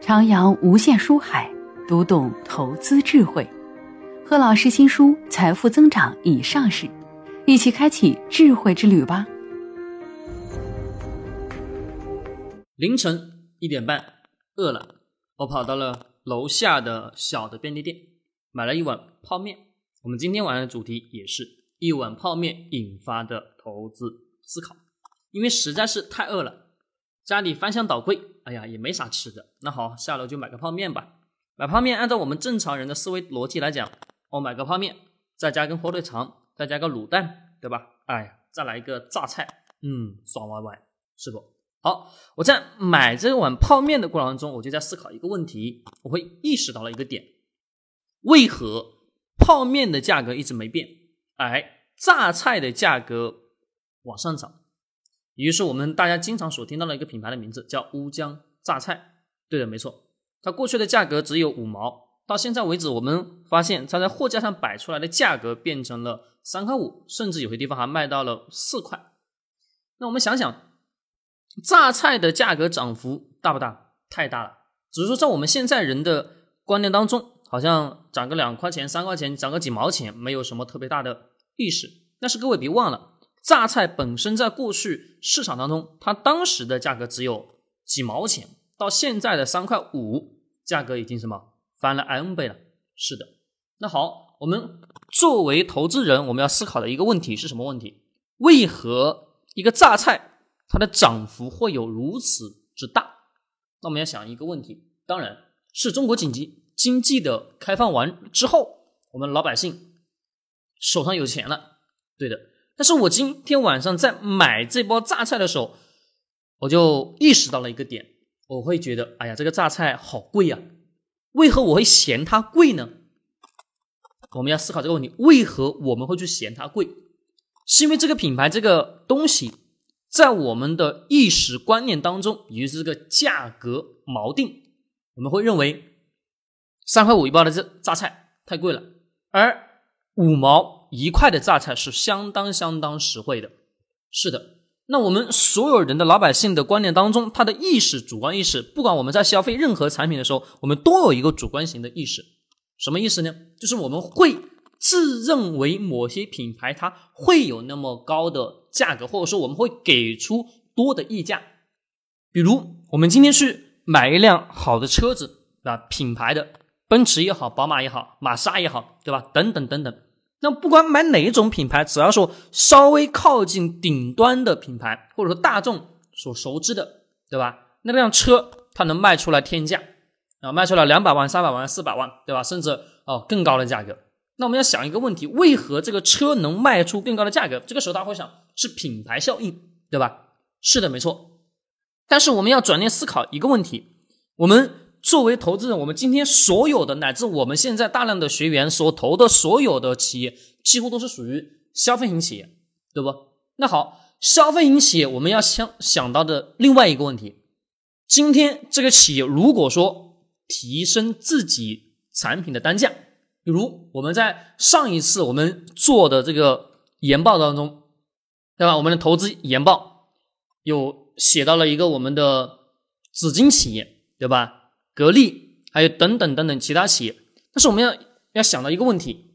徜徉无限书海，读懂投资智慧。贺老师新书《财富增长》已上市，一起开启智慧之旅吧。凌晨一点半，饿了，我跑到了楼下的小的便利店，买了一碗泡面。我们今天晚上的主题也是一碗泡面引发的投资思考，因为实在是太饿了。家里翻箱倒柜，哎呀，也没啥吃的。那好，下楼就买个泡面吧。买泡面，按照我们正常人的思维逻辑来讲，我买个泡面，再加根火腿肠，再加个卤蛋，对吧？哎，再来一个榨菜，嗯，爽歪歪，是不？好，我在买这碗泡面的过程中，我就在思考一个问题，我会意识到了一个点：为何泡面的价格一直没变？哎，榨菜的价格往上涨？于是我们大家经常所听到的一个品牌的名字叫乌江榨菜，对的，没错。它过去的价格只有五毛，到现在为止，我们发现它在货架上摆出来的价格变成了三块五，甚至有些地方还卖到了四块。那我们想想，榨菜的价格涨幅大不大？太大了。只是说在我们现在人的观念当中，好像涨个两块钱、三块钱，涨个几毛钱，没有什么特别大的意识。但是各位别忘了。榨菜本身在过去市场当中，它当时的价格只有几毛钱，到现在的三块五，价格已经什么翻了 n 倍了。是的，那好，我们作为投资人，我们要思考的一个问题是什么问题？为何一个榨菜它的涨幅会有如此之大？那我们要想一个问题，当然是中国经济经济的开放完之后，我们老百姓手上有钱了，对的。但是我今天晚上在买这包榨菜的时候，我就意识到了一个点，我会觉得，哎呀，这个榨菜好贵呀！为何我会嫌它贵呢？我们要思考这个问题：为何我们会去嫌它贵？是因为这个品牌这个东西在我们的意识观念当中，也就是这个价格锚定，我们会认为三块五一包的这榨菜太贵了，而五毛。一块的榨菜是相当相当实惠的，是的。那我们所有人的老百姓的观念当中，他的意识主观意识，不管我们在消费任何产品的时候，我们都有一个主观型的意识。什么意思呢？就是我们会自认为某些品牌它会有那么高的价格，或者说我们会给出多的溢价。比如我们今天去买一辆好的车子啊，品牌的奔驰也好，宝马也好，玛莎也好，对吧？等等等等。那不管买哪一种品牌，只要说稍微靠近顶端的品牌，或者说大众所熟知的，对吧？那辆车它能卖出来天价啊，卖出来两百万、三百万、四百万，对吧？甚至哦更高的价格。那我们要想一个问题：为何这个车能卖出更高的价格？这个时候大家会想是品牌效应，对吧？是的，没错。但是我们要转念思考一个问题：我们。作为投资人，我们今天所有的乃至我们现在大量的学员所投的所有的企业，几乎都是属于消费型企业，对不？那好，消费型企业我们要想想到的另外一个问题，今天这个企业如果说提升自己产品的单价，比如我们在上一次我们做的这个研报当中，对吧？我们的投资研报有写到了一个我们的紫金企业，对吧？格力，还有等等等等其他企业，但是我们要要想到一个问题，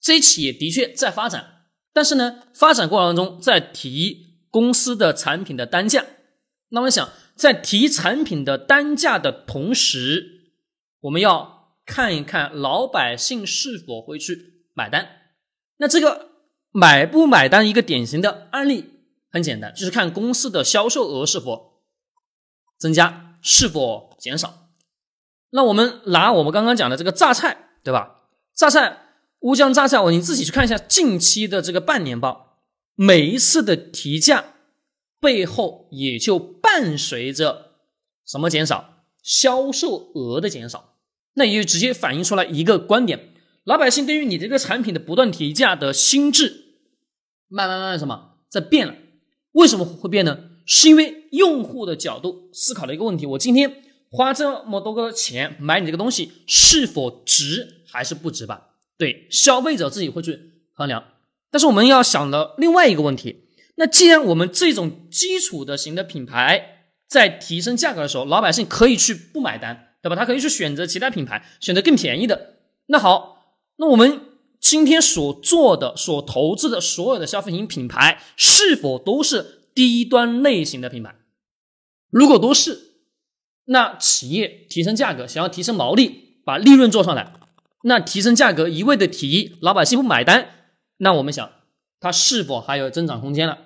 这些企业的确在发展，但是呢，发展过程当中在提公司的产品的单价，那么想在提产品的单价的同时，我们要看一看老百姓是否会去买单。那这个买不买单，一个典型的案例很简单，就是看公司的销售额是否增加，是否减少。那我们拿我们刚刚讲的这个榨菜，对吧？榨菜乌江榨菜，我你自己去看一下近期的这个半年报，每一次的提价背后也就伴随着什么减少？销售额的减少。那也就直接反映出来一个观点：老百姓对于你这个产品的不断提价的心智，慢慢慢慢什么在变了？为什么会变呢？是因为用户的角度思考了一个问题：我今天。花这么多个钱买你这个东西是否值还是不值吧？对，消费者自己会去衡量。但是我们要想的另外一个问题，那既然我们这种基础的型的品牌在提升价格的时候，老百姓可以去不买单，对吧？他可以去选择其他品牌，选择更便宜的。那好，那我们今天所做的、所投资的所有的消费型品牌，是否都是低端类型的品牌？如果都是，那企业提升价格，想要提升毛利，把利润做上来，那提升价格一味的提，老百姓不买单，那我们想，它是否还有增长空间了？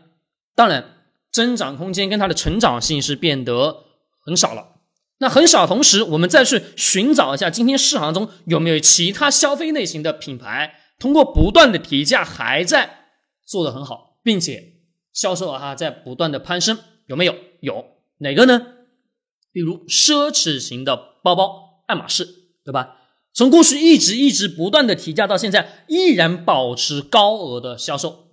当然。增长空间跟它的成长性是变得很少了。那很少，同时我们再去寻找一下今天市场中有没有其他消费类型的品牌，通过不断的提价还在做得很好，并且销售额还在不断的攀升，有没有？有哪个呢？比如奢侈型的包包，爱马仕，对吧？从过去一直一直不断的提价到现在，依然保持高额的销售。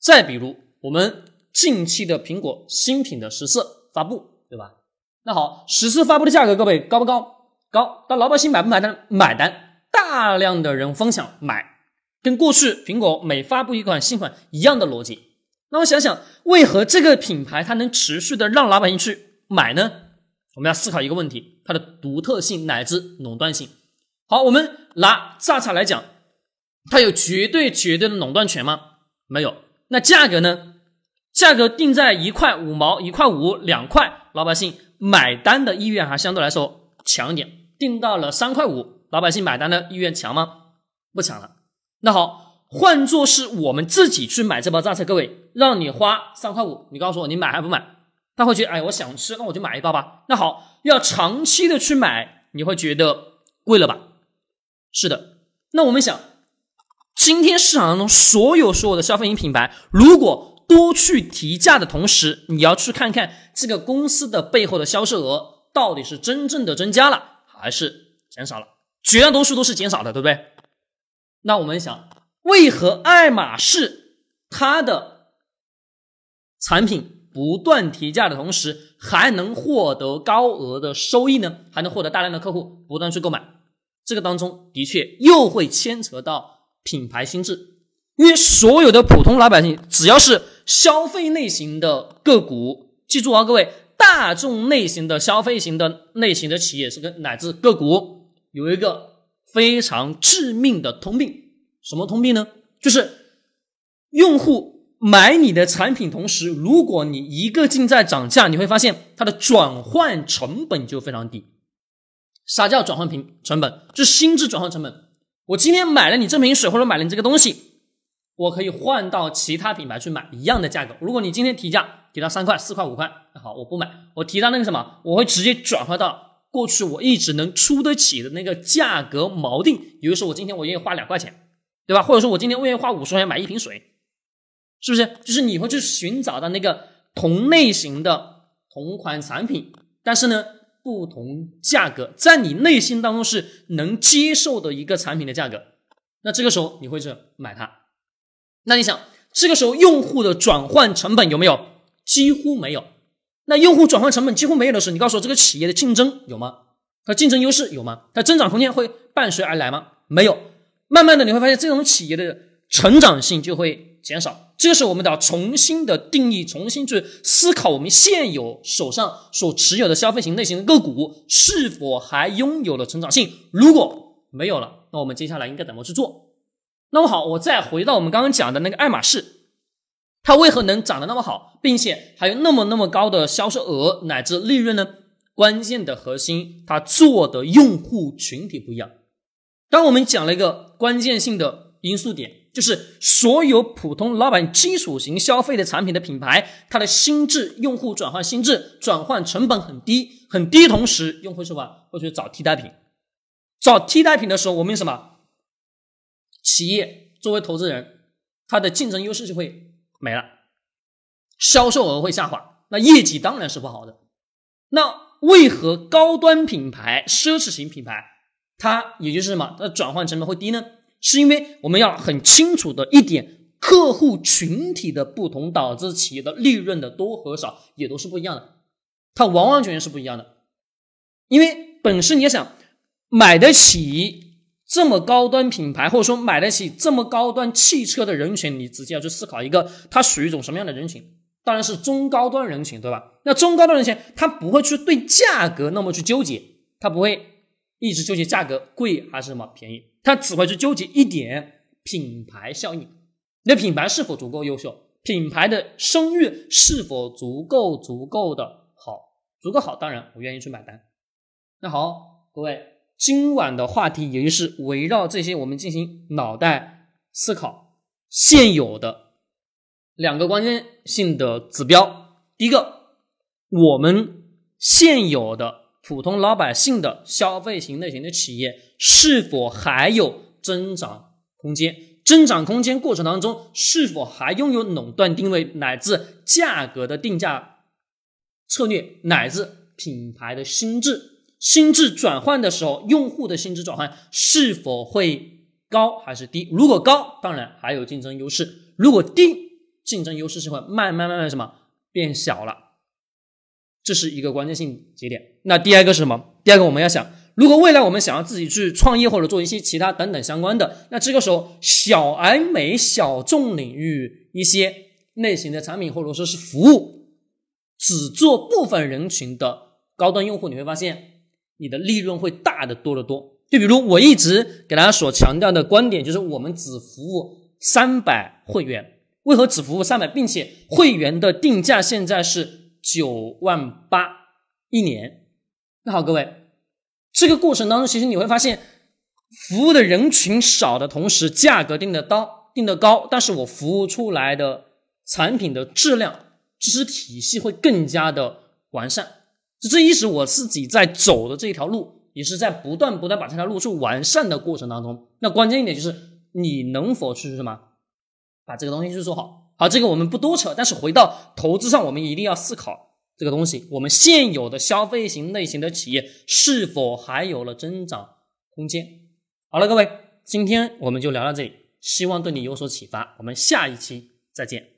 再比如我们。近期的苹果新品的十四发布，对吧？那好，十四发布的价格，各位高不高？高。但老百姓买不买单？买单。大量的人分享买，跟过去苹果每发布一款新款一样的逻辑。那我想想，为何这个品牌它能持续的让老百姓去买呢？我们要思考一个问题：它的独特性乃至垄断性。好，我们拿榨菜来讲，它有绝对绝对的垄断权吗？没有。那价格呢？价格定在一块五毛、一块五、两块，老百姓买单的意愿还相对来说强一点。定到了三块五，老百姓买单的意愿强吗？不强了。那好，换作是我们自己去买这包榨菜，各位，让你花三块五，你告诉我你买还不买？他会觉得，哎，我想吃，那我就买一包吧。那好，要长期的去买，你会觉得贵了吧？是的。那我们想，今天市场当中所有所有的消费品品牌，如果多去提价的同时，你要去看看这个公司的背后的销售额到底是真正的增加了还是减少了？绝大多数都是减少的，对不对？那我们想，为何爱马仕它的产品不断提价的同时，还能获得高额的收益呢？还能获得大量的客户不断去购买？这个当中的确又会牵扯到品牌心智。因为所有的普通老百姓，只要是消费类型的个股，记住啊，各位，大众类型的消费型的类型的企业是跟乃至个股有一个非常致命的通病，什么通病呢？就是用户买你的产品同时，如果你一个劲在涨价，你会发现它的转换成本就非常低。啥叫转换平成本？就是心智转换成本。我今天买了你这瓶水，或者买了你这个东西。我可以换到其他品牌去买一样的价格。如果你今天提价提到三块、四块、五块，那好，我不买。我提到那个什么，我会直接转化到过去我一直能出得起的那个价格锚定。比如说，我今天我愿意花两块钱，对吧？或者说我今天愿意花五十块钱买一瓶水，是不是？就是你会去寻找到那个同类型的同款产品，但是呢，不同价格，在你内心当中是能接受的一个产品的价格。那这个时候你会去买它。那你想，这个时候用户的转换成本有没有？几乎没有。那用户转换成本几乎没有的时候，你告诉我这个企业的竞争有吗？它竞争优势有吗？它增长空间会伴随而来吗？没有。慢慢的你会发现，这种企业的成长性就会减少。这个时候，我们得要重新的定义，重新去思考我们现有手上所持有的消费型类型的个股是否还拥有了成长性。如果没有了，那我们接下来应该怎么去做？那么好，我再回到我们刚刚讲的那个爱马仕，它为何能涨得那么好，并且还有那么那么高的销售额乃至利润呢？关键的核心，它做的用户群体不一样。当我们讲了一个关键性的因素点，就是所有普通老板基础型消费的产品的品牌，它的心智用户转换心智转换成本很低，很低，同时用户是吧会去找替代品，找替代品的时候，我们什么？企业作为投资人，它的竞争优势就会没了，销售额会下滑，那业绩当然是不好的。那为何高端品牌、奢侈型品牌，它也就是什么，它的转换成本会低呢？是因为我们要很清楚的一点，客户群体的不同，导致企业的利润的多和少也都是不一样的，它完完全全是不一样的。因为本身你要想买得起。这么高端品牌，或者说买得起这么高端汽车的人群，你直接要去思考一个，它属于一种什么样的人群？当然是中高端人群，对吧？那中高端人群他不会去对价格那么去纠结，他不会一直纠结价格贵还是什么便宜，他只会去纠结一点品牌效应，你的品牌是否足够优秀，品牌的声誉是否足够足够的好，足够好，当然我愿意去买单。那好，各位，今晚的话题也就是围绕这些，我们进行脑袋思考，现有的。两个关键性的指标，第一个，我们现有的普通老百姓的消费型类型的企业是否还有增长空间？增长空间过程当中，是否还拥有垄断定位乃至价格的定价策略，乃至品牌的心智？心智转换的时候，用户的心智转换是否会高还是低？如果高，当然还有竞争优势；如果低，竞争优势是会慢慢慢慢什么变小了，这是一个关键性节点。那第二个是什么？第二个我们要想，如果未来我们想要自己去创业或者做一些其他等等相关的，那这个时候小而美、小众领域一些类型的产品或者说是服务，只做部分人群的高端用户，你会发现你的利润会大的多得多。就比如我一直给大家所强调的观点，就是我们只服务三百会员。为何只服务三百，并且会员的定价现在是九万八一年？那好，各位，这个过程当中，其实你会发现，服务的人群少的同时，价格定的高，定的高，但是我服务出来的产品的质量、知识体系会更加的完善。这这一直我自己在走的这一条路，也是在不断不断把这条路去完善的过程当中。那关键一点就是，你能否去什么？把这个东西去做好，好，这个我们不多扯。但是回到投资上，我们一定要思考这个东西：我们现有的消费型类型的企业是否还有了增长空间？好了，各位，今天我们就聊到这里，希望对你有所启发。我们下一期再见。